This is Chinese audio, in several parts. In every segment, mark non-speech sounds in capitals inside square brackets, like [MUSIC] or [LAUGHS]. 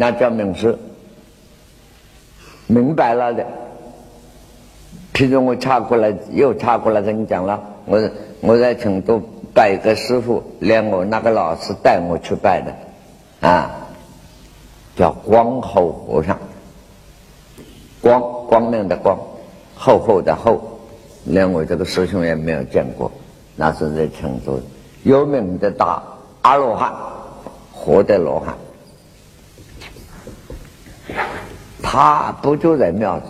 那叫明师，明白了的。譬如我查过来，又查过来跟你讲了，我我在成都拜一个师傅，连我那个老师带我去拜的，啊，叫光后和尚，光光明的光，厚厚的厚，连我这个师兄也没有见过，那是在成都有名的大阿罗汉，活的罗汉。他不就在庙子，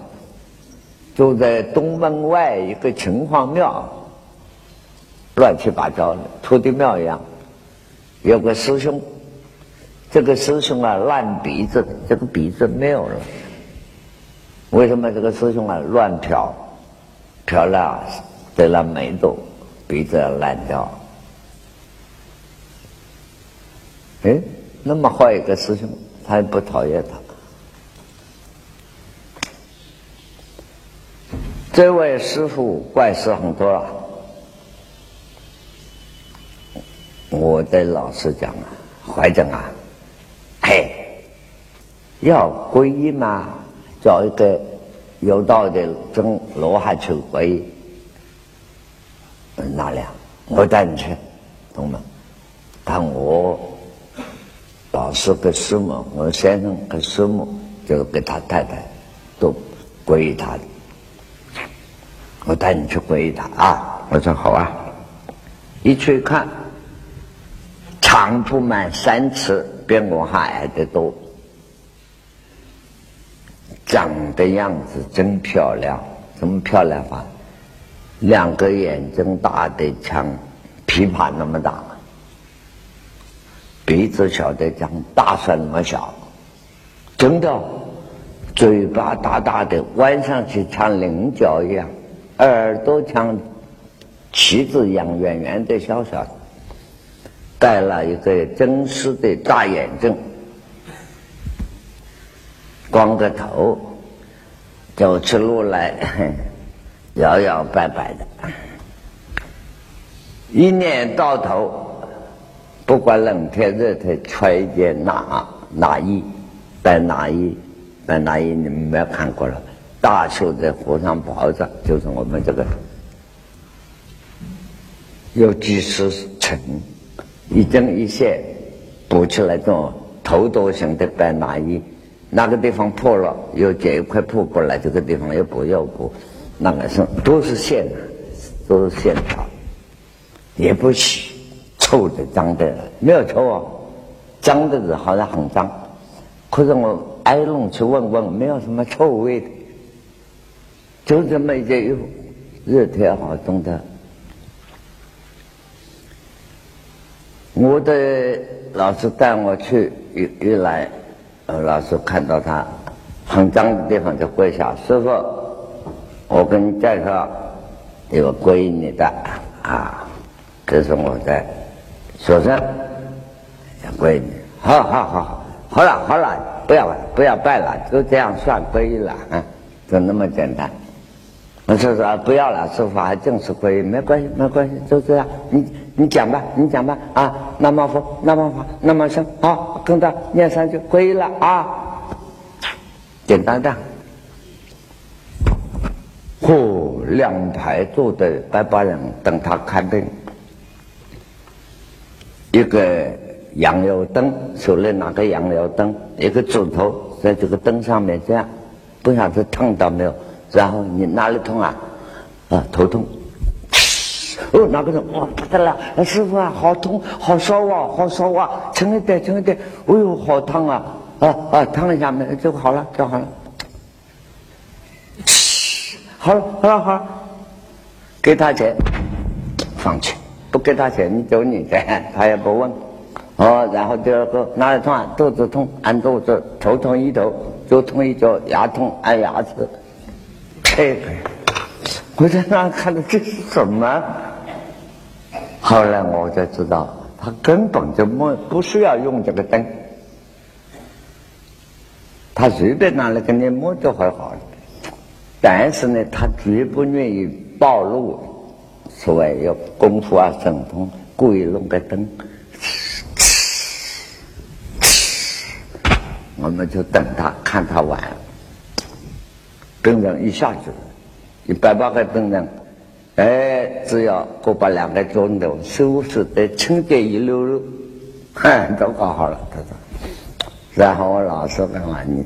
就在东门外一个城隍庙，乱七八糟的土地庙一样。有个师兄，这个师兄啊烂鼻子，这个鼻子没有了。为什么这个师兄啊乱漂，漂了得了梅毒，鼻子要烂掉？哎，那么好一个师兄，他也不讨厌他。这位师傅怪事很多了，我的老师讲啊，怀正啊，嘿，要皈依嘛，找一个有道的真罗汉去皈依，哪里啊？我带你去，懂吗？但我老师跟师母，我先生跟师母，就跟他太太都皈依他的。我带你去皈依他啊！我说好啊。一去看，长铺满三尺，比我还矮得多。长的样子真漂亮，怎么漂亮法？两个眼睛大的像琵琶那么大，鼻子小的像大蒜那么小，真的，嘴巴大大的，弯上去像菱角一样。耳朵像旗子一样圆圆的、小小的，戴了一个真丝的大眼镜，光个头，走起路来摇摇摆摆的，一年到头不管冷天热天，穿一件哪哪衣，白哪衣，白哪衣，你们没有看过了。大袖在和尚袍子，就是我们这个有几十层，一针一线补起来，这种头多型的白衲衣，哪个地方破了，又剪一块布过来，这个地方又补又补，那个是都是线，都是线条，也不洗，臭的脏的没有臭啊，脏的是好像很脏，可是我挨弄去问问，没有什么臭味的。就这么一件衣服，热天好冻的。我的老师带我去一一来，老师看到他很脏的地方就跪下，师傅，我跟你介绍一个皈依你的啊，这是我的学生，皈依你，好好好，好了好了，不要不要拜了，就这样算皈依了啊，就那么简单。我说说不要了，师傅还正是可以，没关系，没关系，就这样。你你讲吧，你讲吧啊！那么佛，那么法，南无僧，好，跟他念三句，可以了啊！简单的。嚯，两排坐的白八人等他看病，一个羊油灯，手里拿个羊油灯，一个指头在这个灯上面这样，不晓得烫到没有。然后你哪里痛啊？啊，头痛。[LAUGHS] 哦，哪个人？哇，不得了！师傅啊，好痛，好烧啊，好烧啊！轻一点，轻一点。哎呦，好烫啊！啊啊，烫一下没？就好了，就好了。[LAUGHS] 好了，好了，好了。给他钱，放弃。不给他钱，你走你的，他也不问。哦，然后第二个哪里痛啊？肚子痛，按肚子；头痛一头，脚痛一脚，牙痛按牙齿。这个，我在那看到这是什么？后来我就知道，他根本就没不需要用这个灯，他随便拿来给你摸就会好。但是呢，他绝不愿意暴露，所谓有功夫啊神通，故意弄个灯。我们就等他，看他玩。病人一下子，一百八个病人，哎，只要过把两个钟头，收拾的清洁一溜溜，哼，都搞好了。他说，然后我老师问我你，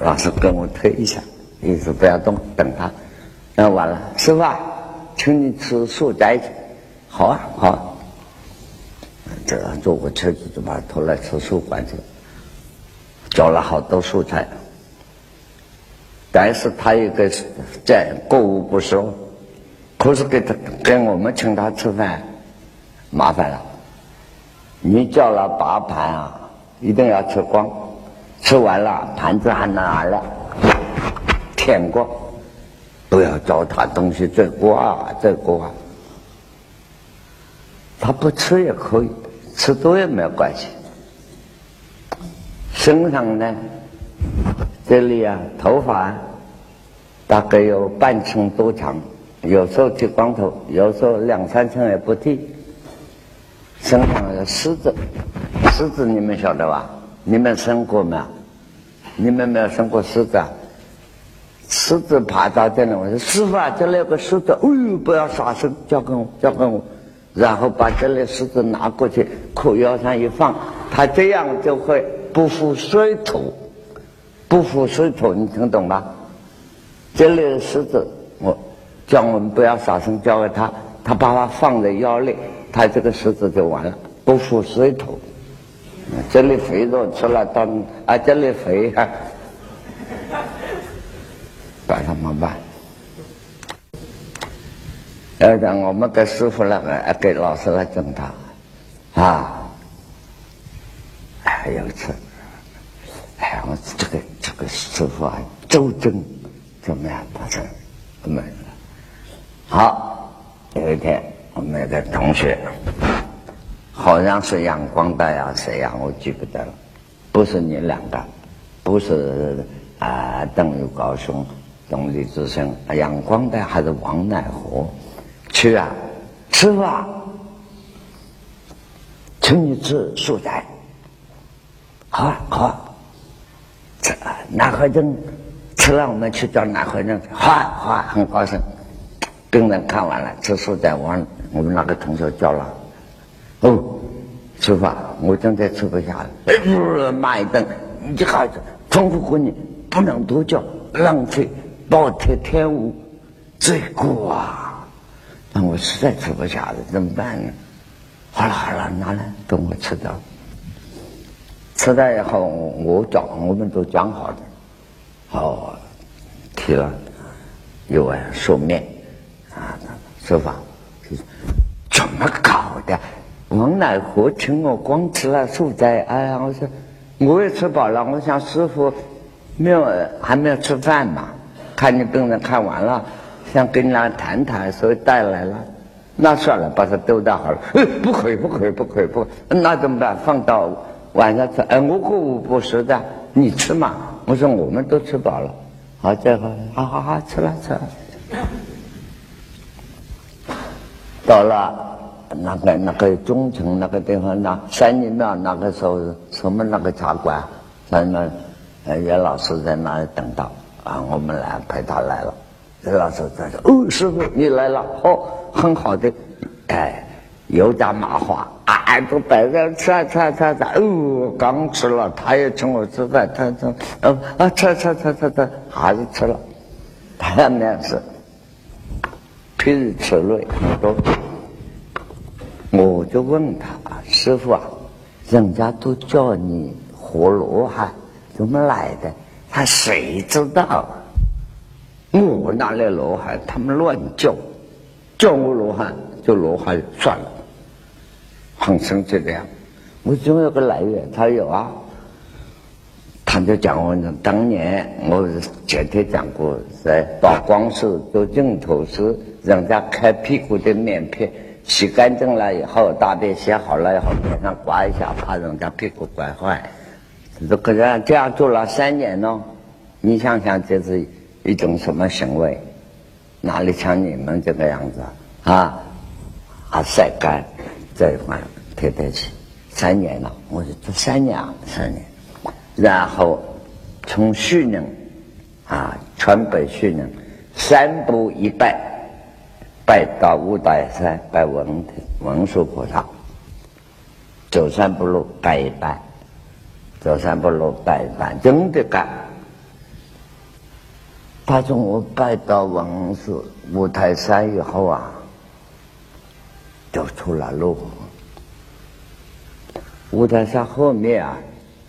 老师跟我推一下，意思不要动，等他。那完了，师傅，请你吃素斋去。好啊，好。这坐过车子就把他拖来吃素馆去，找了好多素菜。但是他一个在过午不食，可是给他跟我们请他吃饭，麻烦了。你叫了八盘啊，一定要吃光，吃完了盘子还拿了，舔过，不要糟蹋东西，这锅啊，这锅啊。他不吃也可以，吃多也没有关系。身上呢，这里啊，头发大概有半寸多长，有时候剃光头，有时候两三寸也不剃。身上有虱子，虱子你们晓得吧？你们生过没有？你们没有生过虱子啊？虱子爬到这里，我说师傅啊，这里有个虱子，哎呦，不要杀生，交给我，交给我。然后把这里狮子拿过去，裤腰上一放，它这样就会不腐水土，不服水土，你听懂吗？这里的石子，我叫我们不要杀生，交给他，他把它放在腰里，他这个石子就完了，不服水土。这里肥肉吃了当啊，这里肥哈，办什么办？要让我们给师傅来，给老师来整他，啊！哎，有一次，哎，我这个个师傅啊，周正怎么样？他说怎么样？好，有一天我们那个同学，好像是阳光大呀，谁呀？我记不得了。不是你两个，不是啊，邓玉高兄、董立之生，阳光大还是王乃和？去啊，吃啊，请你吃素斋。好啊，好啊。这南怀正吃了，我们去找南怀正。好啊，好，很高兴。病人看完了，吃素菜，我我们那个同学叫了。哦，吃饭，我正在吃不下了。哎，骂一顿，你这孩子，重复过你不能多叫，浪费，暴殄天物，罪过啊！但我实在吃不下了，怎么办呢？好了好了，拿来等我吃掉。吃了以后，我讲我们都讲好的，好提了一碗素面啊，说法怎么搞的？王乃和请我光吃了素斋，哎呀，我说我也吃饱了，我想师傅没有还没有吃饭嘛，看你病人看完了。想跟他谈谈，所以带来了。那算了，把它丢掉好了。不可以，不可以，不可以，不。那怎么办？放到晚上吃。哎，我过午不食的，你吃嘛。我说我们都吃饱了。好，这个，好好好，吃了吃了。到了那个那个中城那个地方，那三尼庙那个时候什么那个茶馆，咱们袁老师在那里等到啊，我们来陪他来了。袁老师在说：“哦，师傅你来了，哦，很好的，哎，油炸麻花，啊，都摆在吃啊吃啊吃啊，哦，刚吃了，他也请我吃饭，他说，哦啊，吃吃吃吃吃，还是吃了，他那是，皮肉吃累很多，我就问他师傅啊，人家都叫你活罗汉，怎么来的？他谁知道？”我哪来罗汉？他们乱叫，叫我罗汉就罗汉算了，很生气的。我总有个来源，他有啊。他就讲我当年我前天讲过，在宝光寺做净土时，人家开屁股的面片洗干净了以后，大便洗好了以后，脸上刮一下，怕人家屁股刮坏。这个人这样做了三年呢，你想想这是。一种什么行为？哪里像你们这个样子啊？啊，晒干再换贴贴起，三年了。我是做三年啊，三年，然后从虚宁啊，川北虚宁三步一拜，拜到五台山拜文文殊菩萨，走三步路拜一拜，走三步路拜一拜，真的干。他从我拜到文殊五台山以后啊，走出了路。五台山后面啊。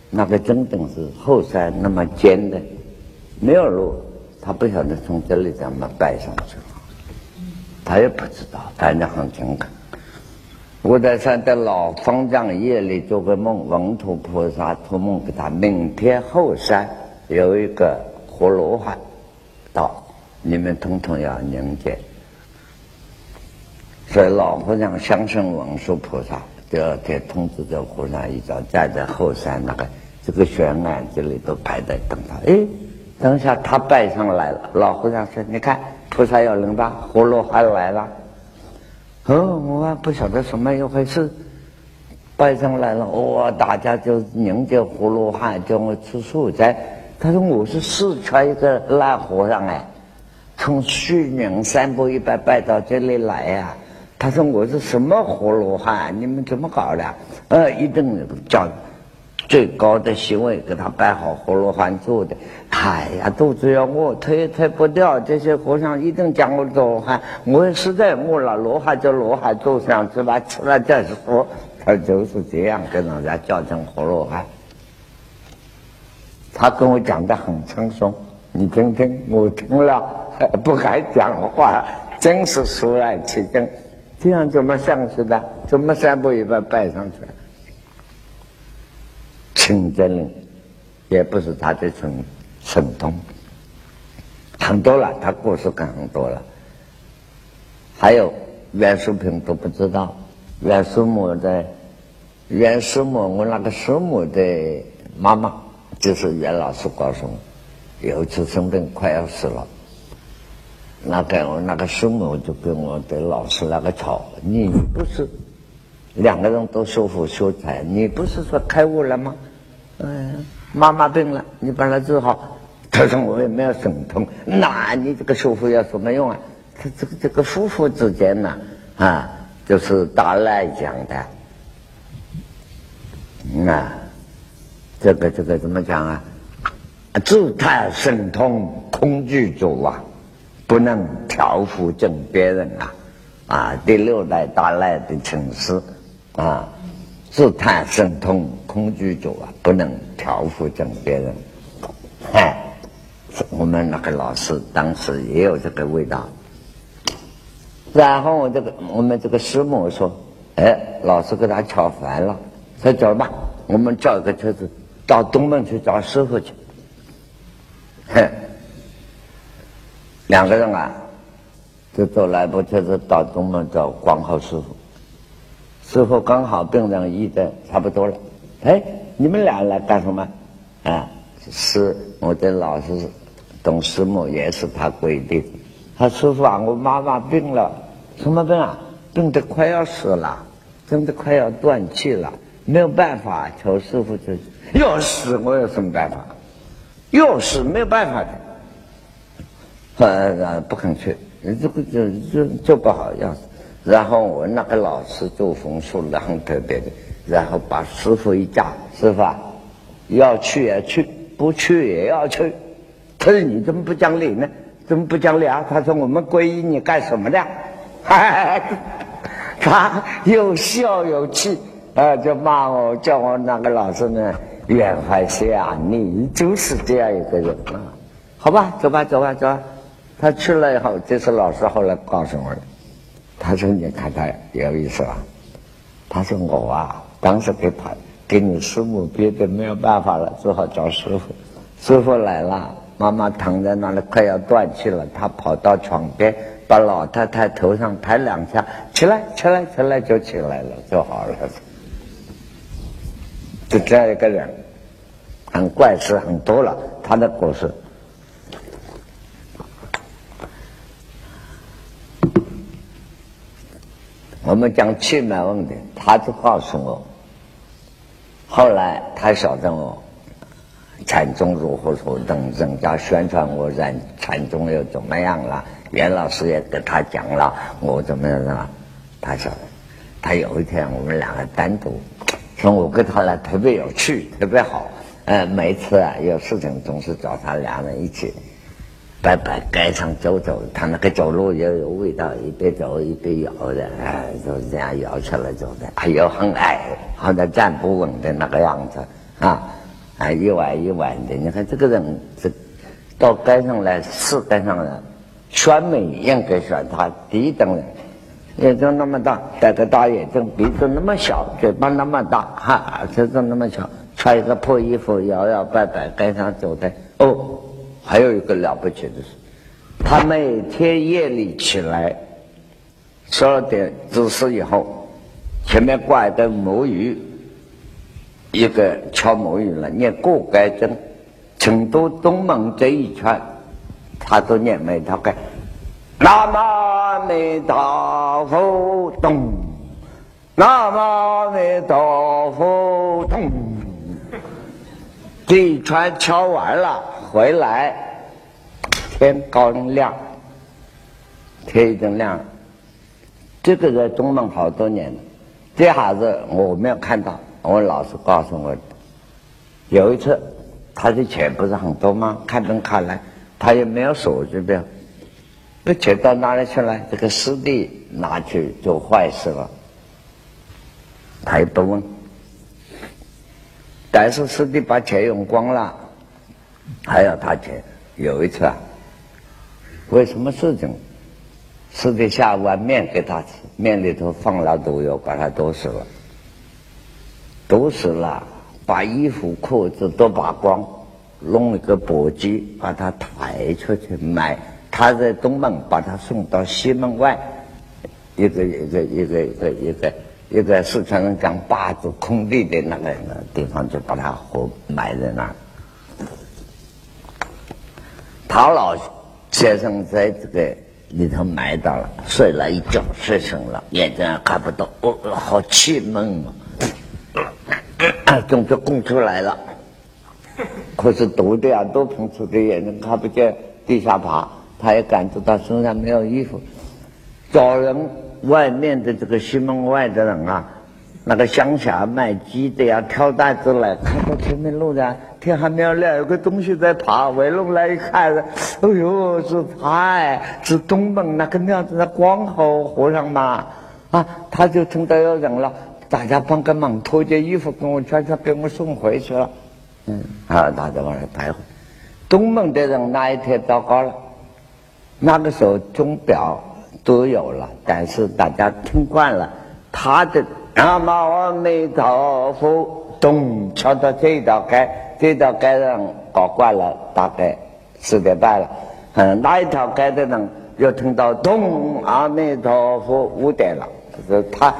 那个真正是后山那么尖的，没有路，他不晓得从这里怎么拜上去了，他也不知道，反正很诚恳。五台山的老方丈夜里做个梦，文殊菩萨托梦给他，明天后山有一个活罗汉到，你们统统要迎接。所以老和尚相信文殊菩萨。第二天通知这和尚一早站在后山那个这个悬崖这里都排队等他。哎，等一下他拜上来了。老和尚说：“你看，菩萨要人吧？活罗汉来了。”哦，我还不晓得什么一回事。拜上来了，哇！大家就迎接活罗汉，叫我吃素斋。他说：“我是四川一个烂和尚哎，从虚宁三步一拜拜到这里来呀。”他说：“我是什么活罗汉？你们怎么搞的？呃，一定叫最高的行为给他摆好活罗汉做的。哎呀，肚子要饿，推也推不掉。这些和尚一定讲我罗汉，我实在饿了，罗汉就罗汉坐上去吧，吃了再说。他就是这样跟人家叫成活罗汉。他跟我讲的很轻松，你听听，我听了 [LAUGHS] 不敢讲话，真是肃然起敬。”这样怎么上去的？怎么三步一拜拜上去？清真也不是他的神神通，很多了，他故事讲很多了。还有袁淑平都不知道，袁师母的袁师母，我那个师母的妈妈就是袁老师告诉我，有一次生病快要死了。那个那个师母就跟我的老师那个吵，你不是两个人都修福修财，你不是说开悟了吗？嗯，妈妈病了，你把她治好。他说我也没有神通，那你这个修福有什么用啊？他这个这个夫妇之间呢，啊，就是大赖讲的，啊，这个这个怎么讲啊？自叹神通空具足啊。不能调伏正别人啊！啊，第六代大赖的请示啊，自叹神通空居住啊，不能调伏正别人。哎，我们那个老师当时也有这个味道。然后我这个我们这个师母说：“哎，老师给他吵烦了，说走吧，我们叫一个车子到东门去找师傅去。”哼。两个人啊，就走来不就是到东门找光浩师傅。师傅刚好病人医的差不多了，哎，你们俩来干什么？啊，是我的老师董师母，也是他规定。他师傅啊，我妈妈病了，什么病啊？病得快要死了，真的快要断气了，没有办法，求师傅去。要死，我有什么办法？要死，没有办法的。呃，不肯去，这个就就就不好样子。然后我那个老师做风水的很特别的，然后把师傅一架，师傅啊，要去也去，不去也要去。他说你怎么不讲理呢？怎么不讲理啊？他说我们皈依你干什么的？[LAUGHS] 他又笑又气，啊，就骂我，叫我那个老师呢，远怀谢啊，你就是这样一个人啊。好吧，走吧，走吧，走吧。他去了以后，这是老师后来告诉我的。他说：“你看他有意思吧。”他说：“我啊，当时给他给你师母憋得没有办法了，只好找师傅。师傅来了，妈妈躺在那里快要断气了，他跑到床边，把老太太头上拍两下，起来，起来，起来，就起来了，就好了。就这样一个人，很怪事很多了，他的故事。”我们讲气脉问题，他就告诉我。后来他晓得我禅宗如何如何等，人家宣传我禅禅宗又怎么样了？袁老师也跟他讲了，我怎么样了？他晓得。他有一天我们两个单独，说我跟他呢特别有趣，特别好。呃，每次啊有事情总是找他两人一起。摆摆街上走走，他那个走路也有味道，一边走一边摇的，哎，就是这样摇起来走的。还有很矮，好像站不稳的那个样子啊，啊，一碗一碗的。你看这个人，这到街上来，是街上人，选美应该选他第一等人，眼睛那么大，戴个大眼镜，鼻子那么小，嘴巴那么大，哈，身子那么小，穿一个破衣服，摇摇摆摆街上走的，哦。还有一个了不起的是，他每天夜里起来，十二点子时以后，前面挂一个木鱼，一个敲木鱼了，念过街经，成都东门这一圈，他都念每套该。南无阿弥陀佛，咚！南无阿弥陀佛，咚！这一圈敲完了。回来，天刚亮，天已经亮了。这个在东门好多年了，这下子我没有看到。我老师告诉我，有一次他的钱不是很多吗？开门看来，他也没有手续表，这钱到哪里去了？这个师弟拿去做坏事了，他也不问。但是师弟把钱用光了。还要他钱。有一次啊，为什么事情？吃的下碗面给他吃，面里头放了毒药，把他毒死了。毒死了，把衣服裤子都扒光，弄一个簸箕把他抬出去卖。他在东门，把他送到西门外，一个一个一个一个一个一个四川人讲坝子空地的那个地方，就把他活埋在那儿。陶老先生在这个里头埋到了，睡了一觉，睡醒了，眼睛也看不到，哦，好气闷啊！总之供出来了，可是毒的啊，都喷出的，眼睛看不见，地下爬，他也感觉到身上没有衣服，找人外面的这个西门外的人啊。那个乡下卖鸡的呀，挑担子来，看到前面路上天还没有亮，有个东西在爬，围拢来一看，哎呦，是他哎，是东门那个庙子的光后和尚嘛，啊，他就听到有人了，大家帮个忙，脱件衣服给我穿穿，给我送回去了，嗯，啊，大家往上抬回。东门的人那一天糟糕了，那个时候钟表都有了，但是大家听惯了他的。南无阿弥陀佛，咚，敲到这道街，这道街上搞惯了，大概四点半了。嗯，那一条街的人又听到咚，阿弥陀佛，五点了。是他，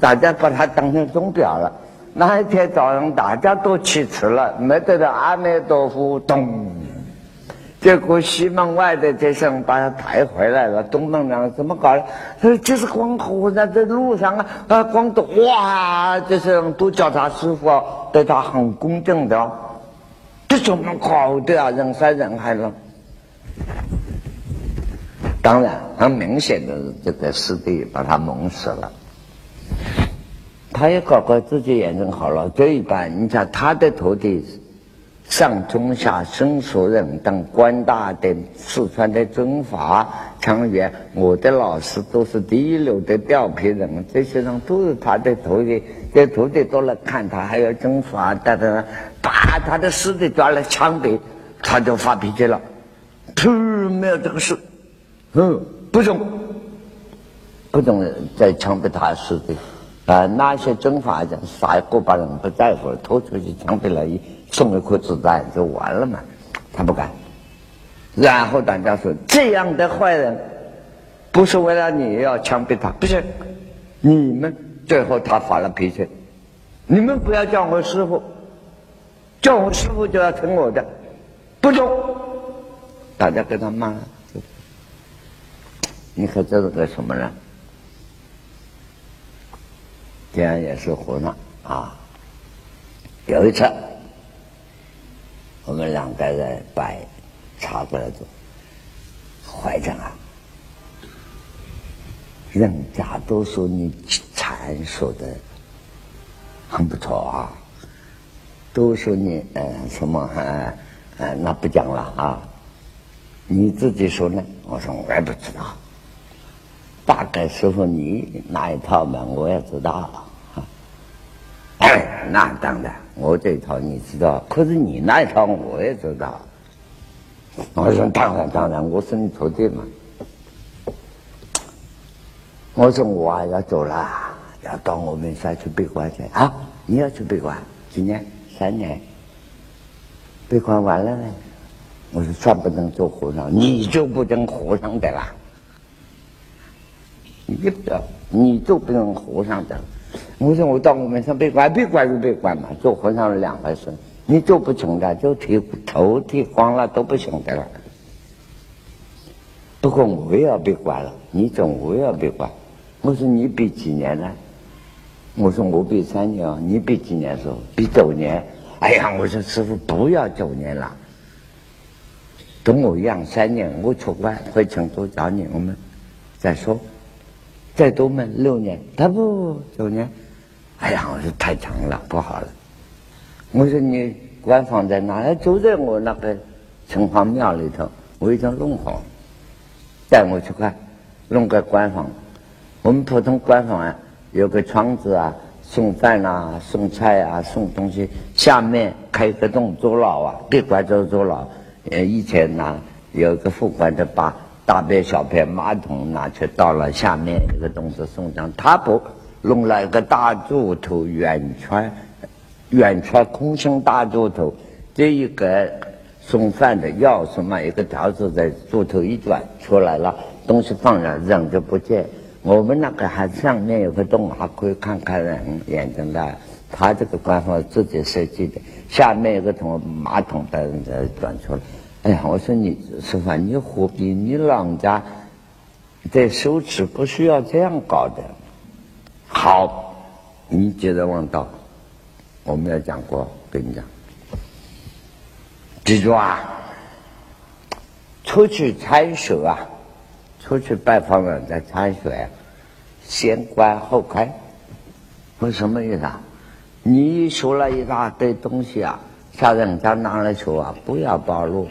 大家把他当成钟表了。那一天早上大家都起迟了，没得到阿弥陀佛，咚。结果西门外的这些人把他抬回来了，东门人怎么搞的？他说这是光和尚在路上啊，啊光的哇！这些人都叫他师傅，对他很恭敬的，这怎么搞的啊？人山人海了。当然，很明显的这个师弟把他蒙死了。他也搞搞自己眼睛好了，这一般你看他的徒弟。上中下僧俗人等官大的四川的尊法成员，我的老师都是第一流的调皮人，这些人都是他的徒弟，这徒弟都来看他，还有尊法等等，把他的师弟抓来枪毙，他就发脾气了，噗，没有这个事，嗯，不准，不准再枪毙他师弟，啊，那些尊法讲杀过把人不在乎，拖出去枪毙了一。送一颗子弹就完了嘛，他不敢。然后大家说这样的坏人，不是为了你要枪毙他，不是你们。最后他发了脾气，你们不要叫我师傅，叫我师傅就要听我的，不中。大家跟他骂，你看这是个什么人？这样也是胡闹啊！有一次。我们两个人摆茶过来坐，怀着啊，人家都说你禅说的很不错啊，都说你嗯什么嗯嗯那不讲了啊，你自己说呢？我说我也不知道，大概师傅你那一套嘛，我也知道了。哎，那当然，我这一套你知道，可是你那一套我也知道。我说当然当然，我是你徒弟嘛。我说我要走了，要到我们山去闭关去啊！你要去闭关，几年？三年。闭关完了呢？我说算不能做和尚，你就不能和尚的啦。你不要，你就不能和尚的。我说我到我们上被关，被关就被关嘛，做和尚是两回事。你做不成的，就剃头剃光了都不行的了。不过我也要被关了，你总我也要被关。我说你比几年呢？我说我比三年，你比几年？时候？比九年。哎呀，我说师傅不要九年了，跟我一样三年，我出关回成都找你，我们再说。再多嘛六年，他不九年，哎呀，我说太长了，不好了。我说你官房在哪？就在我那个城隍庙里头，我已经弄好，带我去看，弄个官房。我们普通官房啊，有个窗子啊，送饭啊，送菜啊，送东西。下面开个洞坐牢啊，别关坐坐牢。呃，以前呢，有个副官的把。大便小便马桶拿去倒了下面一个东西送上，他不弄了一个大柱头圆圈，圆圈空心大柱头，这一个送饭的钥匙嘛一个条子在柱头一转出来了，东西放了人就不见。我们那个还上面有个洞，还可以看看人眼睛的。他这个官方自己设计的，下面有个桶马桶的在转出来。哎呀，我说你师傅，你何必？你老人家在修持，不需要这样搞的。好，你接着问道。我们要讲过，跟你讲，记住啊，出去参学啊，出去拜访人家参学，先观后开，为什么意思啊？你学了一大堆东西啊，向人家拿来说啊，不要暴露。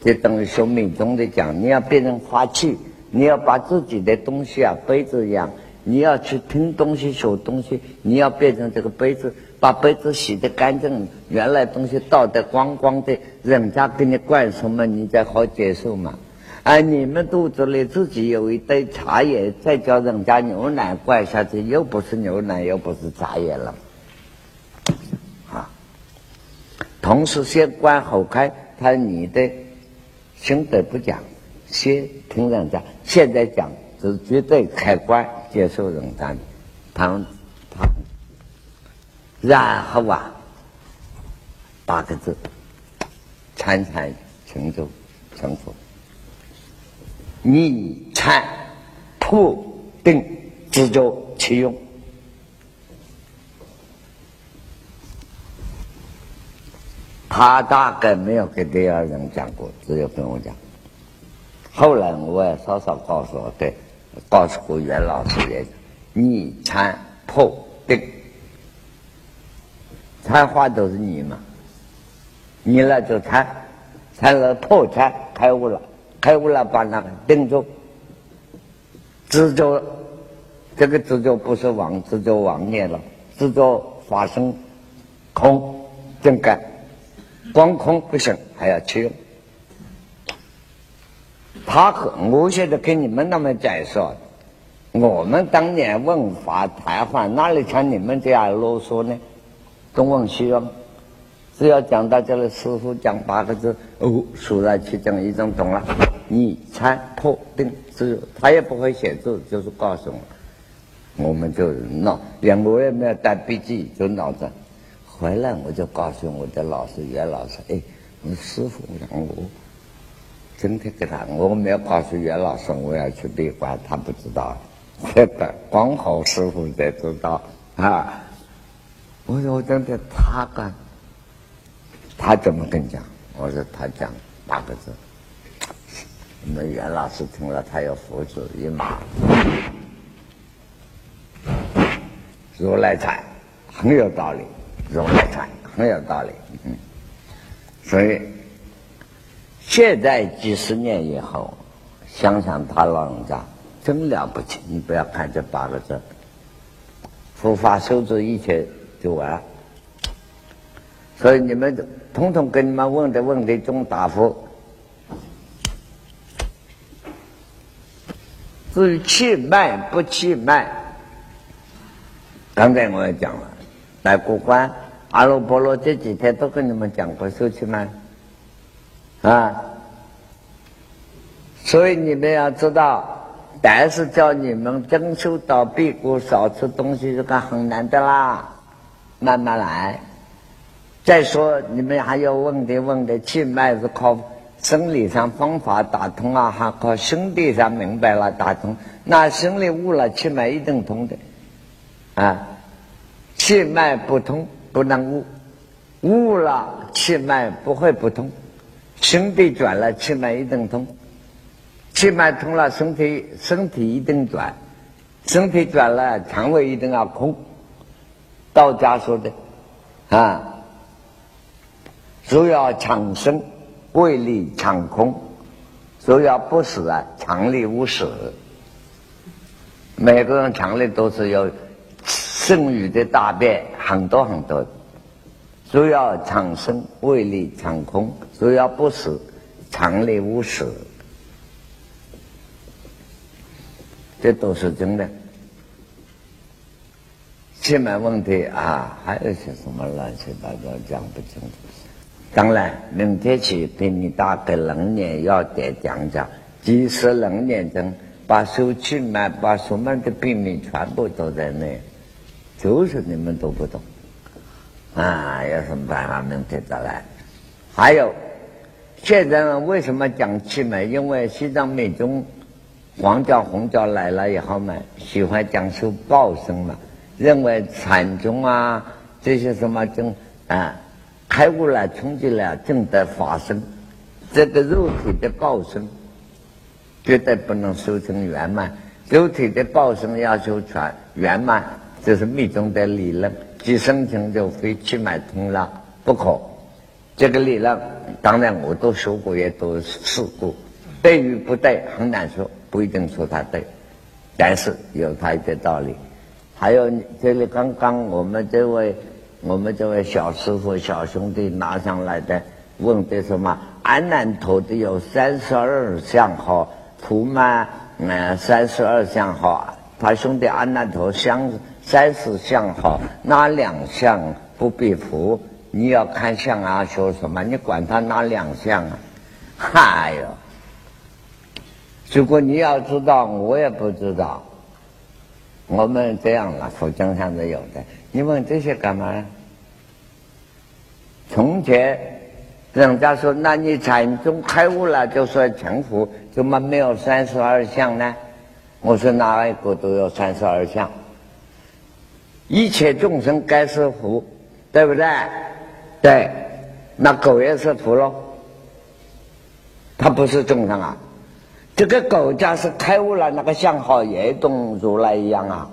就等于说命中的讲，你要变成花器，你要把自己的东西啊，杯子一样，你要去听东西、学东西，你要变成这个杯子，把杯子洗得干净，原来东西倒得光光的，人家给你灌什么，你才好接受嘛。而你们肚子里自己有一堆茶叶，再叫人家牛奶灌下去，又不是牛奶，又不是茶叶了。啊，同时先关后开，他你的。心得不讲，先听人家。现在讲这是绝对开关接受人家的，他他，然后啊，八个字：参禅成就成佛。逆参破定自就其用。他大概没有给第二人讲过，只有跟我讲。后来我也稍稍告诉我，对，告诉过袁老师也，你参破定，参话都是你嘛，你了就参，参了破参开悟了，开悟了把那个定住，执着，这个执着不是妄执着妄念了，执着发生空正感。光空不行，还要去用。他和我现在跟你们那么解说，我们当年问法谈话，哪里像你们这样啰嗦呢？东问西问，只要讲到这里，师傅讲八个字，哦，数来七讲一种懂了。你参破定字，他也不会写字，就是告诉我，我们就闹，连我也没有带笔记，就闹着。回来我就告诉我的老师袁老师，哎，我师傅让我今天给他，我没有告诉袁老师我要去闭关，他不知道，[LAUGHS] 这个光好师傅才知道啊。我说我今天他干，他怎么跟你讲？我说他讲八个字。我们袁老师听了，他要扶住一马。如来禅很有道理，如来禅很有道理。嗯，所以现在几十年以后，想想他老人家真了不起。你不要看这八个字，佛法修持一切就完。所以你们统统跟你们问的问题中答复。至于气脉不气脉，刚才我也讲了，来过关阿罗波罗这几天都跟你们讲过收气脉啊。所以你们要知道，但是叫你们增收到辟谷少吃东西，这个很难的啦，慢慢来。再说，你们还有问题问的气脉是靠生理上方法打通啊，还靠心地上明白了打通。那心里悟了，气脉一定通的啊。气脉不通不能悟，悟了气脉不会不通。心地转了，气脉一定通。气脉通了，身体身体一定转，身体转了，肠胃一定要空。道家说的啊。主要强生，胃力长空；主要不死啊，强力无死。每个人强力都是有剩余的大便，很多很多。主要产生，胃力强空；主要不死，肠里无死。这都是真的。气脉问题啊，还有些什么乱七八糟讲不清楚。当然，明天起给你打个冷年要点讲讲，即使冷年中把手气脉、把什么的病名全部都在那，就是你们都不懂啊！有什么办法？明天再来。还有，现在呢为什么讲气脉？因为西藏密宗黄教、红教来了以后嘛，喜欢讲受报声嘛，认为禅宗啊这些什么宗啊。开悟了，冲击了，正在发生。这个肉体的报身，绝对不能修成圆满。肉体的报身要修全圆满，这是密宗的理论。即生情就非气脉通了不可。这个理论，当然我都说过，也都试过。对与不对，很难说，不一定说它对，但是有它的道理。还有这里刚刚我们这位。我们这位小师傅、小兄弟拿上来的，问的什么？安南陀的有三十二相好，图嘛？嗯，三十二相好。他兄弟安南陀相三十相好，哪两项不必服？你要看相啊，说什么？你管他哪两项啊？哎呦！如果你要知道，我也不知道。我们这样了，佛经上是有的。你问这些干嘛？从前人家说，那你禅宗开悟了就说成佛，怎么没有三十二相呢？我说哪一个都有三十二相，一切众生该是佛，对不对？对，那狗也是佛喽，它不是众生啊。这个狗假是开悟了，那个相好也同如来一样啊，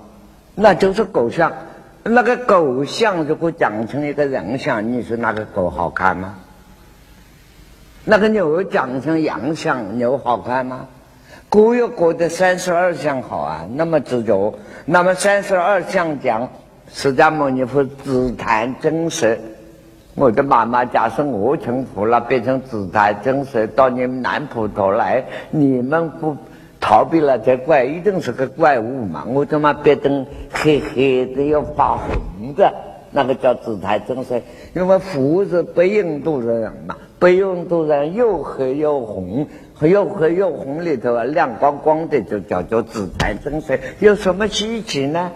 那就是狗相。那个狗像如果长成一个人像，你说那个狗好看吗？那个牛长成羊像，牛好看吗？各有各的三十二相好啊，那么执着。那么三十二相讲，释迦牟尼佛自谈真实。我的妈妈，假设我成佛了，变成紫檀真实，到你们南普陀来，你们不？逃避了这怪，一定是个怪物嘛！我他妈变成黑黑的要发红的，那个叫紫檀真实。因为佛是北印度人嘛，北印度人又黑又红，又黑又红里头啊，亮光光的就叫做紫檀真实，有什么稀奇呢？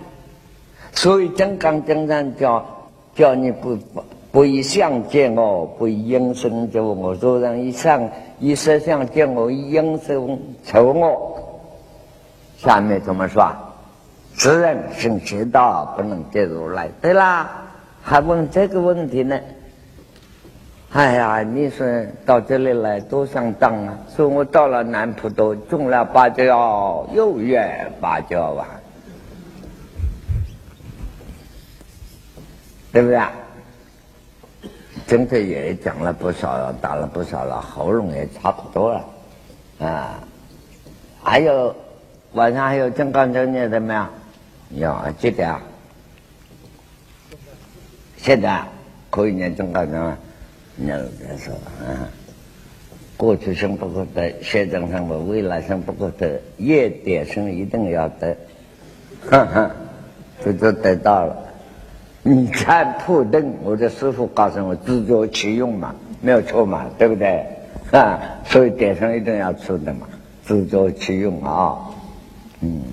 所以金刚经上叫叫你不不以相见我，不以音声就我。做人以相以色相见我，以音声求我。下面怎么说？自人行邪道，不能见如来。对啦，还问这个问题呢？哎呀，你说到这里来多上当啊！说我到了南普陀，种了芭蕉，又远芭蕉啊，对不对？真的也讲了不少了，打了不少了，喉咙也差不多了啊。还有晚上还有金刚经念怎么样？有记得啊？现在可以念金刚经了。念了再说啊。过去生不可得，现在生不，未来生不可得，业点生一定要得，哈哈，这就得到了。你看破灯，我的师傅告诉我，自作其用嘛，没有错嘛，对不对？[LAUGHS] 啊，所以点上一定要出的嘛，自作其用啊，嗯，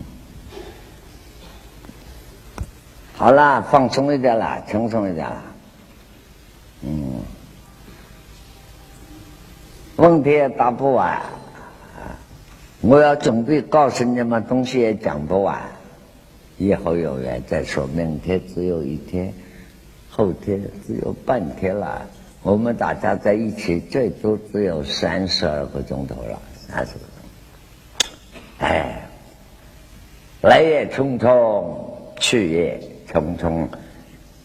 好啦，放松一点啦，轻松一点啦，嗯，问题也答不完，我要准备告诉你们东西也讲不完。以后有缘再说，明天只有一天，后天只有半天了。我们大家在一起，最多只有三十二个钟头了，三十个钟。哎，来也匆匆，去也匆匆，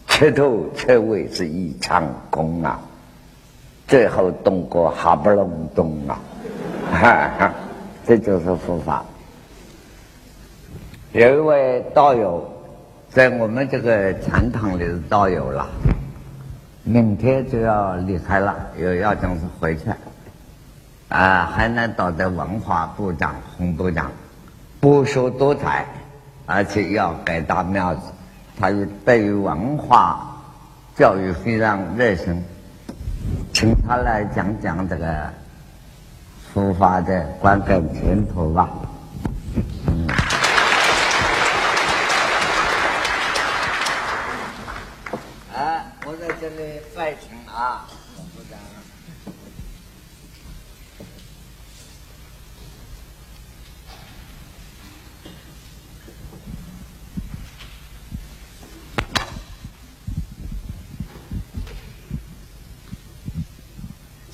彻头彻尾是一场空啊！最后动过还不能动啊！哈哈，这就是佛法。有一位道友，在我们这个禅堂里的道友了，明天就要离开了，有要正式回去。啊，海南岛的文化部长洪部长，博学多才，而且要改大庙子，他对于文化教育非常热心，请他来讲讲这个佛法的观感前途吧。爱情啊，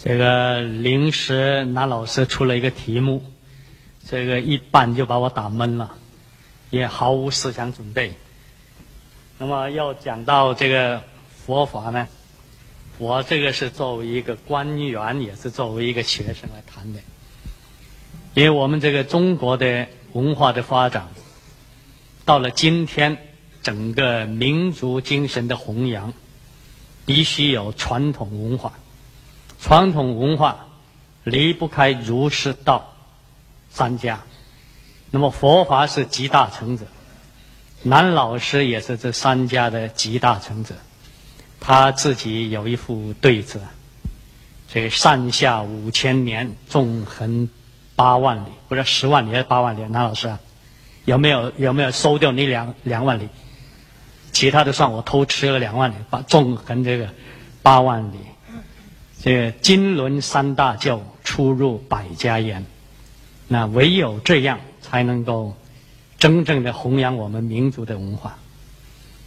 这个临时拿老师出了一个题目，这个一半就把我打懵了，也毫无思想准备。那么要讲到这个。佛法呢，我这个是作为一个官员，也是作为一个学生来谈的。因为我们这个中国的文化的发展，到了今天，整个民族精神的弘扬，必须有传统文化。传统文化离不开儒释道三家。那么佛法是集大成者，南老师也是这三家的集大成者。他自己有一副对子：“这个上下五千年，纵横八万里，不是十万里还是八万里？”南老师，有没有有没有收掉那两两万里？其他的算我偷吃了两万里，把纵横这个八万里。这个金轮三大教，出入百家言。那唯有这样，才能够真正的弘扬我们民族的文化。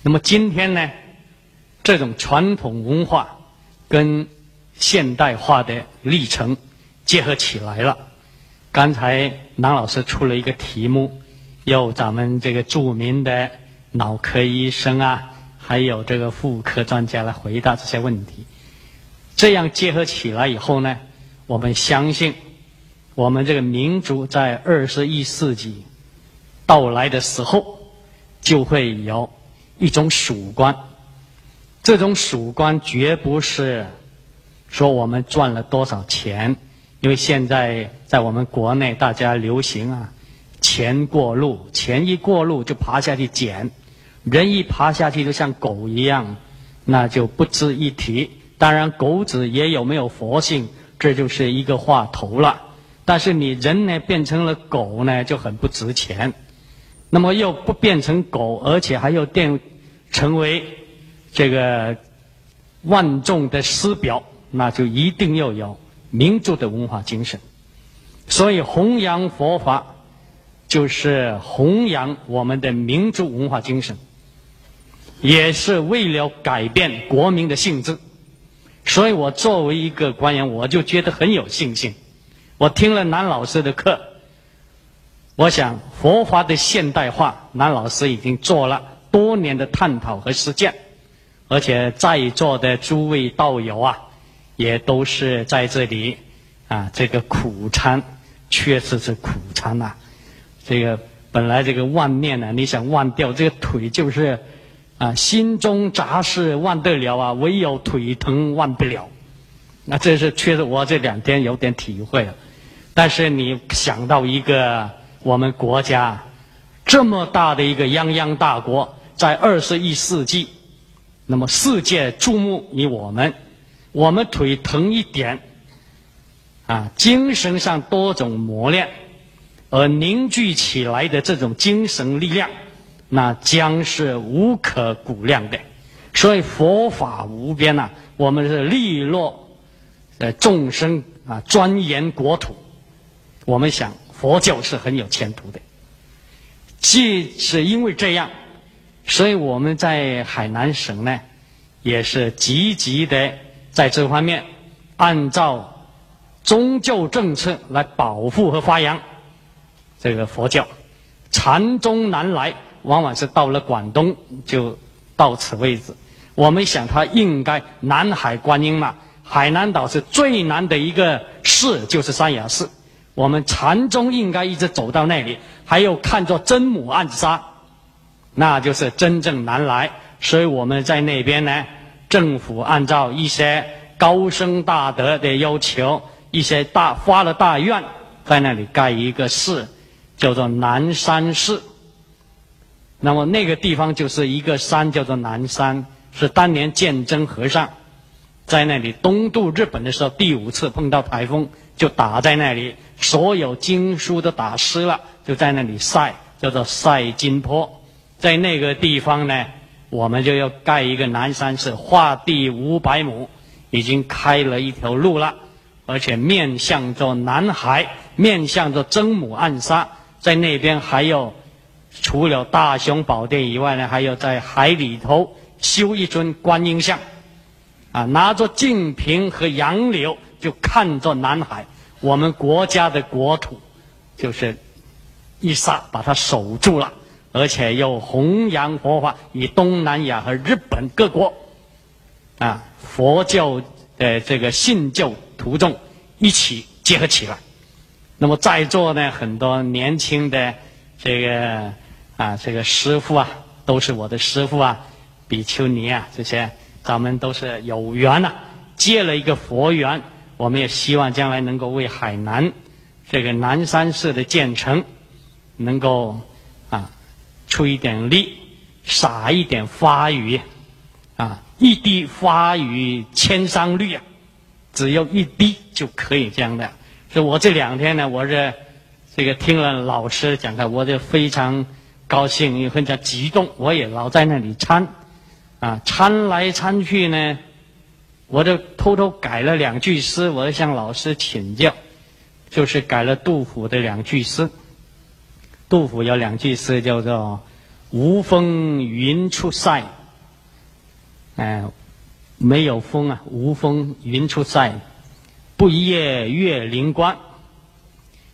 那么今天呢？这种传统文化跟现代化的历程结合起来了。刚才南老师出了一个题目，有咱们这个著名的脑科医生啊，还有这个妇科专家来回答这些问题。这样结合起来以后呢，我们相信我们这个民族在二十一世纪到来的时候，就会有一种曙光。这种曙光绝不是说我们赚了多少钱，因为现在在我们国内大家流行啊，钱过路，钱一过路就爬下去捡，人一爬下去就像狗一样，那就不值一提。当然，狗子也有没有佛性，这就是一个话头了。但是你人呢变成了狗呢，就很不值钱。那么又不变成狗，而且还要变成为。这个万众的师表，那就一定要有民族的文化精神。所以弘扬佛法，就是弘扬我们的民族文化精神，也是为了改变国民的性质，所以我作为一个官员，我就觉得很有信心。我听了南老师的课，我想佛法的现代化，南老师已经做了多年的探讨和实践，而且在座的诸位道友啊，也都是在这里啊，这个苦参，确实是苦参呐。这个本来这个万念呢，你想忘掉这个腿就是。啊，心中杂事忘得了啊，唯有腿疼忘不了。那这是确实，我这两天有点体会了。但是你想到一个我们国家这么大的一个泱泱大国，在二十一世纪，那么世界注目于我们，我们腿疼一点，啊，精神上多种磨练，而凝聚起来的这种精神力量。那将是无可估量的，所以佛法无边呐。我们是利落呃众生啊，钻研国土。我们想佛教是很有前途的。既是因为这样，所以我们在海南省呢，也是积极的在这方面按照宗教政策来保护和发扬这个佛教。禅宗南来。往往是到了广东就到此为止。我们想，他应该南海观音嘛，海南岛是最南的一个寺，就是三亚寺。我们禅宗应该一直走到那里，还有看作真母暗杀，那就是真正难来。所以我们在那边呢，政府按照一些高僧大德的要求，一些大发了大愿，在那里盖一个寺，叫做南山寺。那么那个地方就是一个山，叫做南山，是当年鉴真和尚在那里东渡日本的时候，第五次碰到台风，就打在那里，所有经书都打湿了，就在那里晒，叫做晒金坡。在那个地方呢，我们就要盖一个南山寺，画地五百亩，已经开了一条路了，而且面向着南海，面向着真母暗沙，在那边还有。除了大雄宝殿以外呢，还要在海里头修一尊观音像，啊，拿着净瓶和杨柳，就看着南海，我们国家的国土，就是一刹把它守住了，而且又弘扬佛法，与东南亚和日本各国，啊，佛教的这个信教徒众一起结合起来。那么在座呢，很多年轻的这个。啊，这个师傅啊，都是我的师傅啊，比丘尼啊，这些咱们都是有缘呐，结了一个佛缘。我们也希望将来能够为海南这个南山寺的建成，能够出一点力，撒一点花雨啊，一滴花雨千山绿啊，只要一滴就可以这样的。所以我这两天呢，我是这个听了老师讲的，我就非常。高兴也很加激动，我也老在那里参，啊，参来参去呢，我就偷偷改了两句诗，我就向老师请教，就是改了杜甫的两句诗。杜甫有两句诗叫做“无风云出塞”，哎，没有风啊，无风云出塞，不夜月灵光。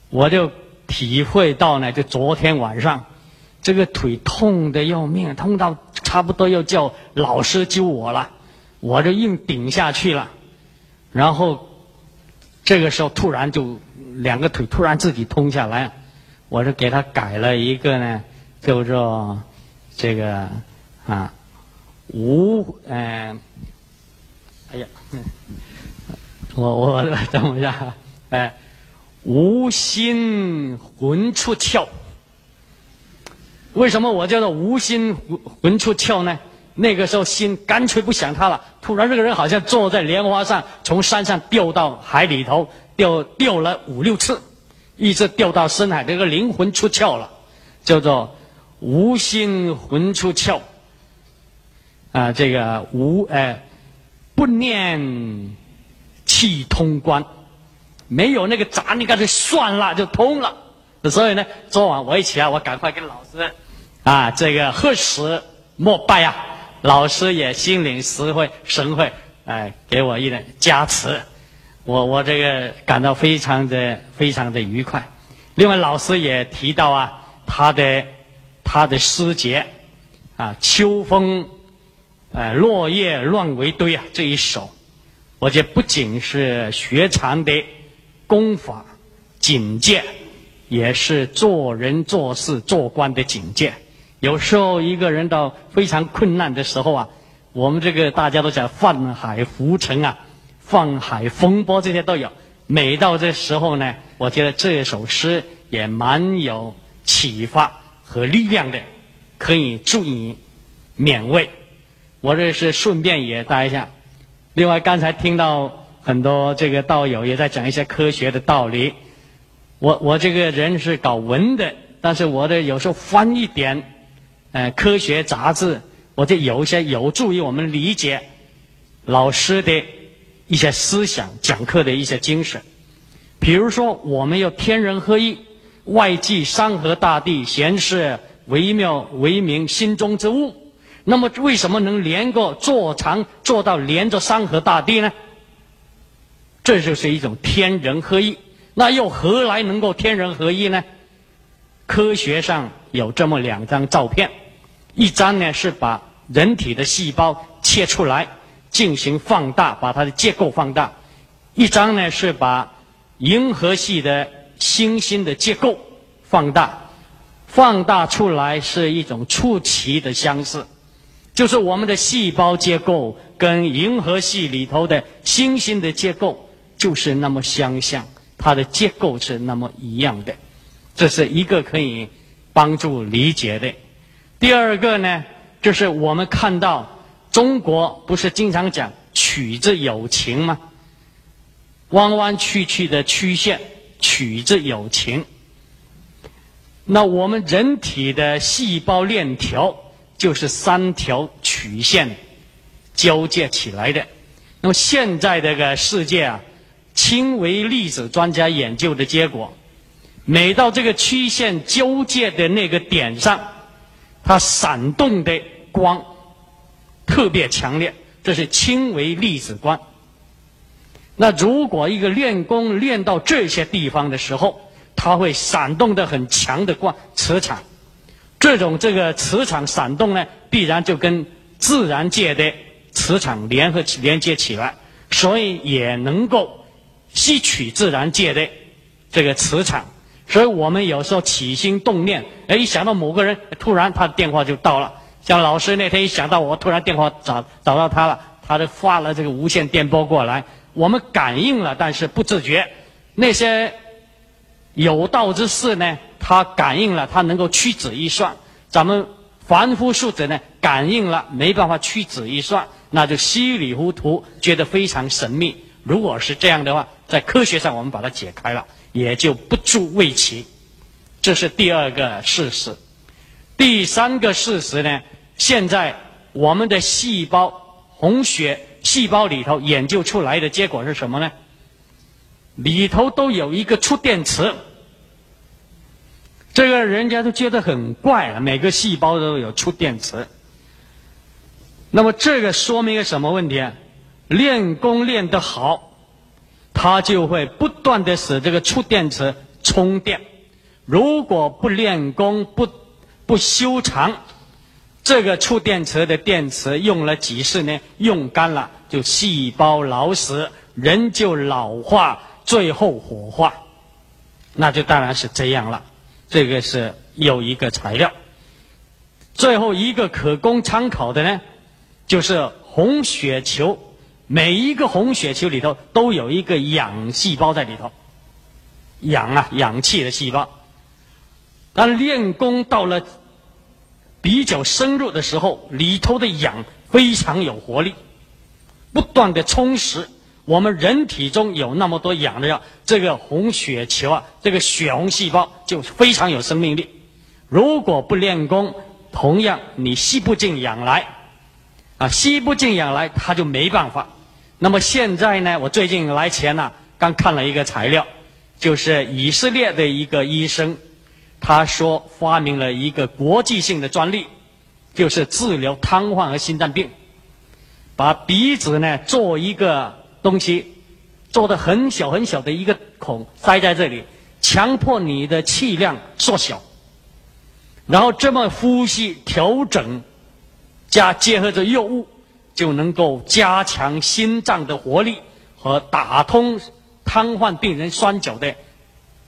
我就体会到呢，就昨天晚上。这个腿痛的要命，痛到差不多要叫老师救我了，我就硬顶下去了。然后这个时候突然就两个腿突然自己通下来，我是给他改了一个呢，叫做这个啊无嗯，哎呀，[LAUGHS] 我我 [LAUGHS] 等一下，哎，无心魂出窍。为什么我叫做无心魂出窍呢？那个时候心干脆不想他了。突然这个人好像坐在莲花上，从山上掉到海里头，掉掉了五六次，一直掉到深海，这个灵魂出窍了，叫做无心魂出窍。啊，这个无哎不念气通关，没有那个杂，念干脆算了就通了。所以呢，昨晚我一起来，我赶快跟老师。啊，这个贺时莫拜呀？老师也心领实会神会，哎，给我一点加持，我我这个感到非常的非常的愉快。另外，老师也提到啊，他的他的诗节啊，秋风，呃，落叶乱为堆啊，这一首，我觉得不仅是学禅的功法境界，也是做人做事做官的境界。有时候一个人到非常困难的时候啊，我们这个大家都讲泛海浮沉啊，放海风波这些都有。每到这时候呢，我觉得这首诗也蛮有启发和力量的，可以助你勉慰。我这是顺便也带一下。另外，刚才听到很多这个道友也在讲一些科学的道理。我我这个人是搞文的，但是我的有时候翻一点，呃，科学杂志，我就有一些有助于我们理解老师的。一些思想讲课的一些精神，比如说，我们要天人合一，外继山河大地，闲是微妙为明心中之物。那么，为什么能连个坐长做到连着山河大地呢？这就是一种天人合一。那又何来能够天人合一呢？科学上有这么两张照片，一张呢是把人体的细胞切出来。进行放大，把它的结构放大。一张呢是把银河系的星星的结构放大，放大出来是一种出奇的相似，就是我们的细胞结构跟银河系里头的星星的结构就是那么相像，它的结构是那么一样的。这是一个可以帮助理解的。第二个呢，就是我们看到。中国不是经常讲曲之有情吗？弯弯曲曲的曲线，曲之有情。那我们人体的细胞链条就是三条曲线交接起来的。那么现在这个世界啊，轻微粒子专家研究的结果，每到这个曲线交界的那个点上，它闪动的光。特别强烈，这是轻微粒子光。那如果一个练功练到这些地方的时候，它会闪动的很强的光磁场。这种这个磁场闪动呢，必然就跟自然界的磁场联合起连接起来，所以也能够吸取自然界的这个磁场。所以我们有时候起心动念，哎，一想到某个人，突然他的电话就到了。像老师那天一想到我，突然电话找找到他了，他就发了这个无线电波过来，我们感应了，但是不自觉。那些有道之士呢，他感应了，他能够屈指一算；咱们凡夫俗子呢，感应了没办法屈指一算，那就稀里糊涂，觉得非常神秘。如果是这样的话，在科学上我们把它解开了，也就不足为奇。这是第二个事实。第三个事实呢？现在我们的细胞红血细胞里头研究出来的结果是什么呢？里头都有一个出电池，这个人家都觉得很怪啊，每个细胞都有出电池。那么这个说明一个什么问题啊？练功练得好，它就会不断的使这个出电池充电。如果不练功，不不修长。这个蓄电池的电池用了几十年，用干了就细胞老死，人就老化，最后火化，那就当然是这样了。这个是有一个材料。最后一个可供参考的呢，就是红血球，每一个红血球里头都有一个氧细胞在里头，氧啊，氧气的细胞。当练功到了。比较深入的时候，里头的氧非常有活力，不断的充实。我们人体中有那么多氧的药，这个红血球啊，这个血红细胞就非常有生命力。如果不练功，同样你吸不进氧来，啊，吸不进氧来，它就没办法。那么现在呢，我最近来前呢，刚看了一个材料，就是以色列的一个医生。他说发明了一个国际性的专利，就是治疗瘫痪和心脏病。把鼻子呢做一个东西，做的很小很小的一个孔塞在这里，强迫你的气量缩小，然后这么呼吸调整，加结合着药物，就能够加强心脏的活力和打通瘫痪病人双脚的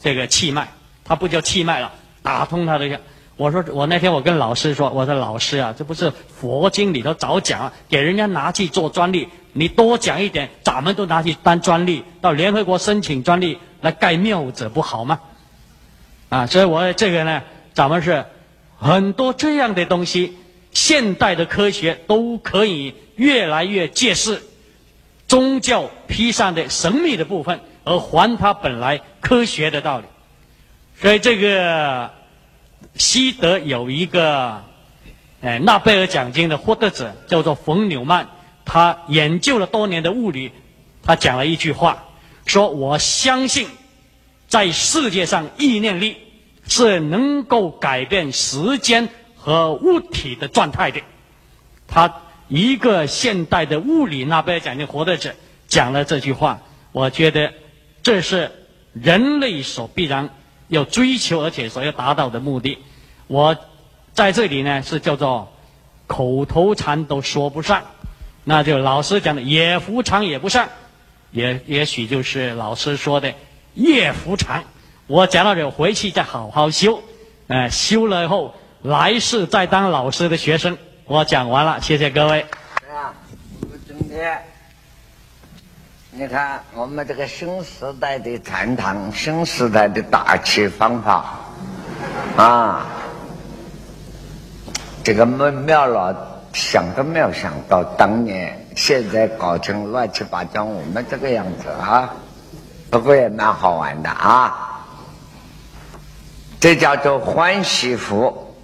这个气脉，它不叫气脉了，打通它的。我说我那天我跟老师说，我说老师啊，这不是佛经里头早讲，给人家拿去做专利，你多讲一点，咱们都拿去当专利，到联合国申请专利来盖庙子不好吗？啊，所以我这个呢，咱们是很多这样的东西，现代的科学都可以越来越揭示宗教披上的神秘的部分，而还它本来科学的道理。所以这个。西德有一个，呃，诺贝尔奖金的获得者叫做冯纽曼，他研究了多年的物理，他讲了一句话，说我相信，在世界上意念力是能够改变时间和物体的状态的。他一个现代的物理诺贝尔奖金获得者讲了这句话，我觉得这是人类所必然。要追求而且所要达到的目的，我在这里呢是叫做口头禅都说不上，那就老师讲的野福长也不上，也也许就是老师说的夜福长。我讲到这回去再好好修，呃，修了以后来世再当老师的学生。我讲完了，谢谢各位。啊，今天。你看，我们这个新时代的禅堂，新时代的打气方法，啊，这个门庙老想都没有想到，当年现在搞成乱七八糟，我们这个样子啊，不过也蛮好玩的啊。这叫做欢喜福，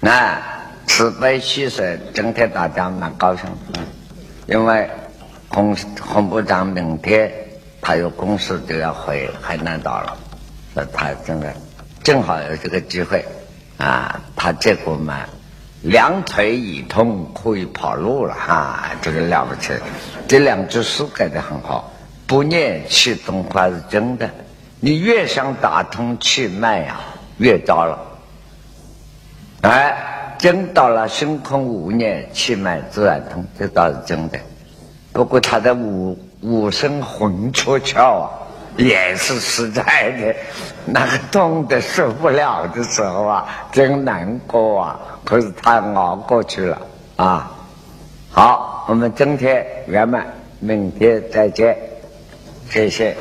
那慈悲喜舍，整体大家蛮高兴，因为。洪洪部长明天他有公事就要回海南岛了，那他正在正好有这个机会啊，他这股嘛两腿一通可以跑路了哈，这个了不起。这两句诗改的很好，不念气动话是真的，你越想打通气脉呀，越糟了。哎，真到了星空无念，气脉自然通，这倒是真的。不过他的五五声魂出窍啊，也是实在的。那个痛的受不了的时候啊，真难过啊。可是他熬过去了啊。好，我们今天圆满，明天再见，谢谢。